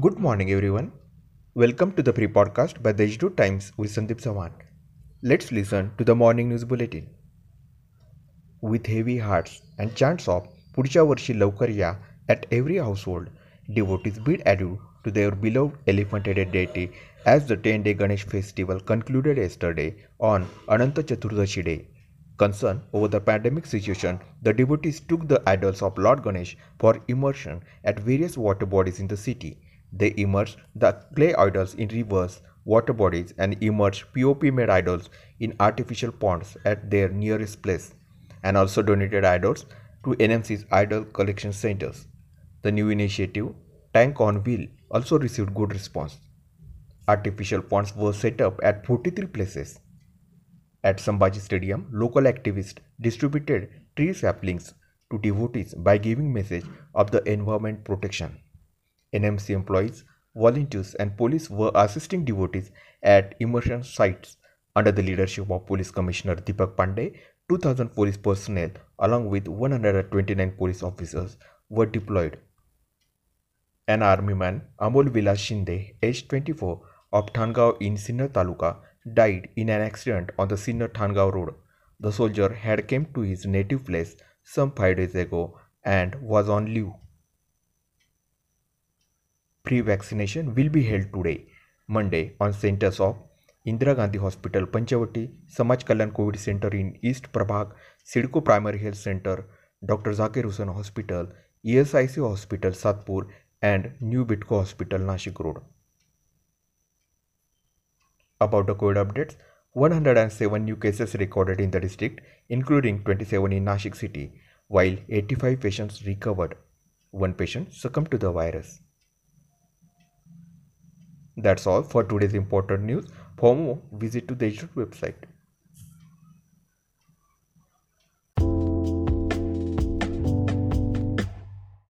Good morning, everyone. Welcome to the pre podcast by the H2 Times with Sandeep Sawan. Let's listen to the morning news bulletin. With heavy hearts and chants of पुढच्या वर्षी लवकर या at every household, devotees bid adieu to their beloved elephant-headed deity as the 10-day Ganesh festival concluded yesterday on Ananta Chaturdashi day. Concerned over the pandemic situation, the devotees took the idols of Lord Ganesh for immersion at various water bodies in the city. They immersed the clay idols in rivers, water bodies, and immersed POP made idols in artificial ponds at their nearest place, and also donated idols to NMC's idol collection centers. The new initiative, Tank on Wheel, also received good response. Artificial ponds were set up at 43 places. At Sambhaji Stadium, local activists distributed tree saplings to devotees by giving message of the environment protection. NMC employees, volunteers and police were assisting devotees at immersion sites under the leadership of Police Commissioner Deepak Pandey. 2000 police personnel along with 129 police officers were deployed. An army man, Amol Vilas Shinde, aged 24, of Thangav in Sinnar Taluka, died in an accident on the Sinnar Thangav road. The soldier had come to his native place some five days ago and was on leave. Free vaccination will be held today, Monday, on centers of Indira Gandhi Hospital, Panchavati, Samaj Kalyan COVID Center in East Prabhag, CIDCO Primary Health Center, Dr. Zakir Hussain Hospital, ESIC Hospital, Satpur, and New Bytco Hospital, Nashik Road. About the COVID updates, 107 new cases recorded in the district, including 27 in Nashik city, while 85 patients recovered. One patient succumbed to the virus. That's all for today's important news. For more, visit to the website.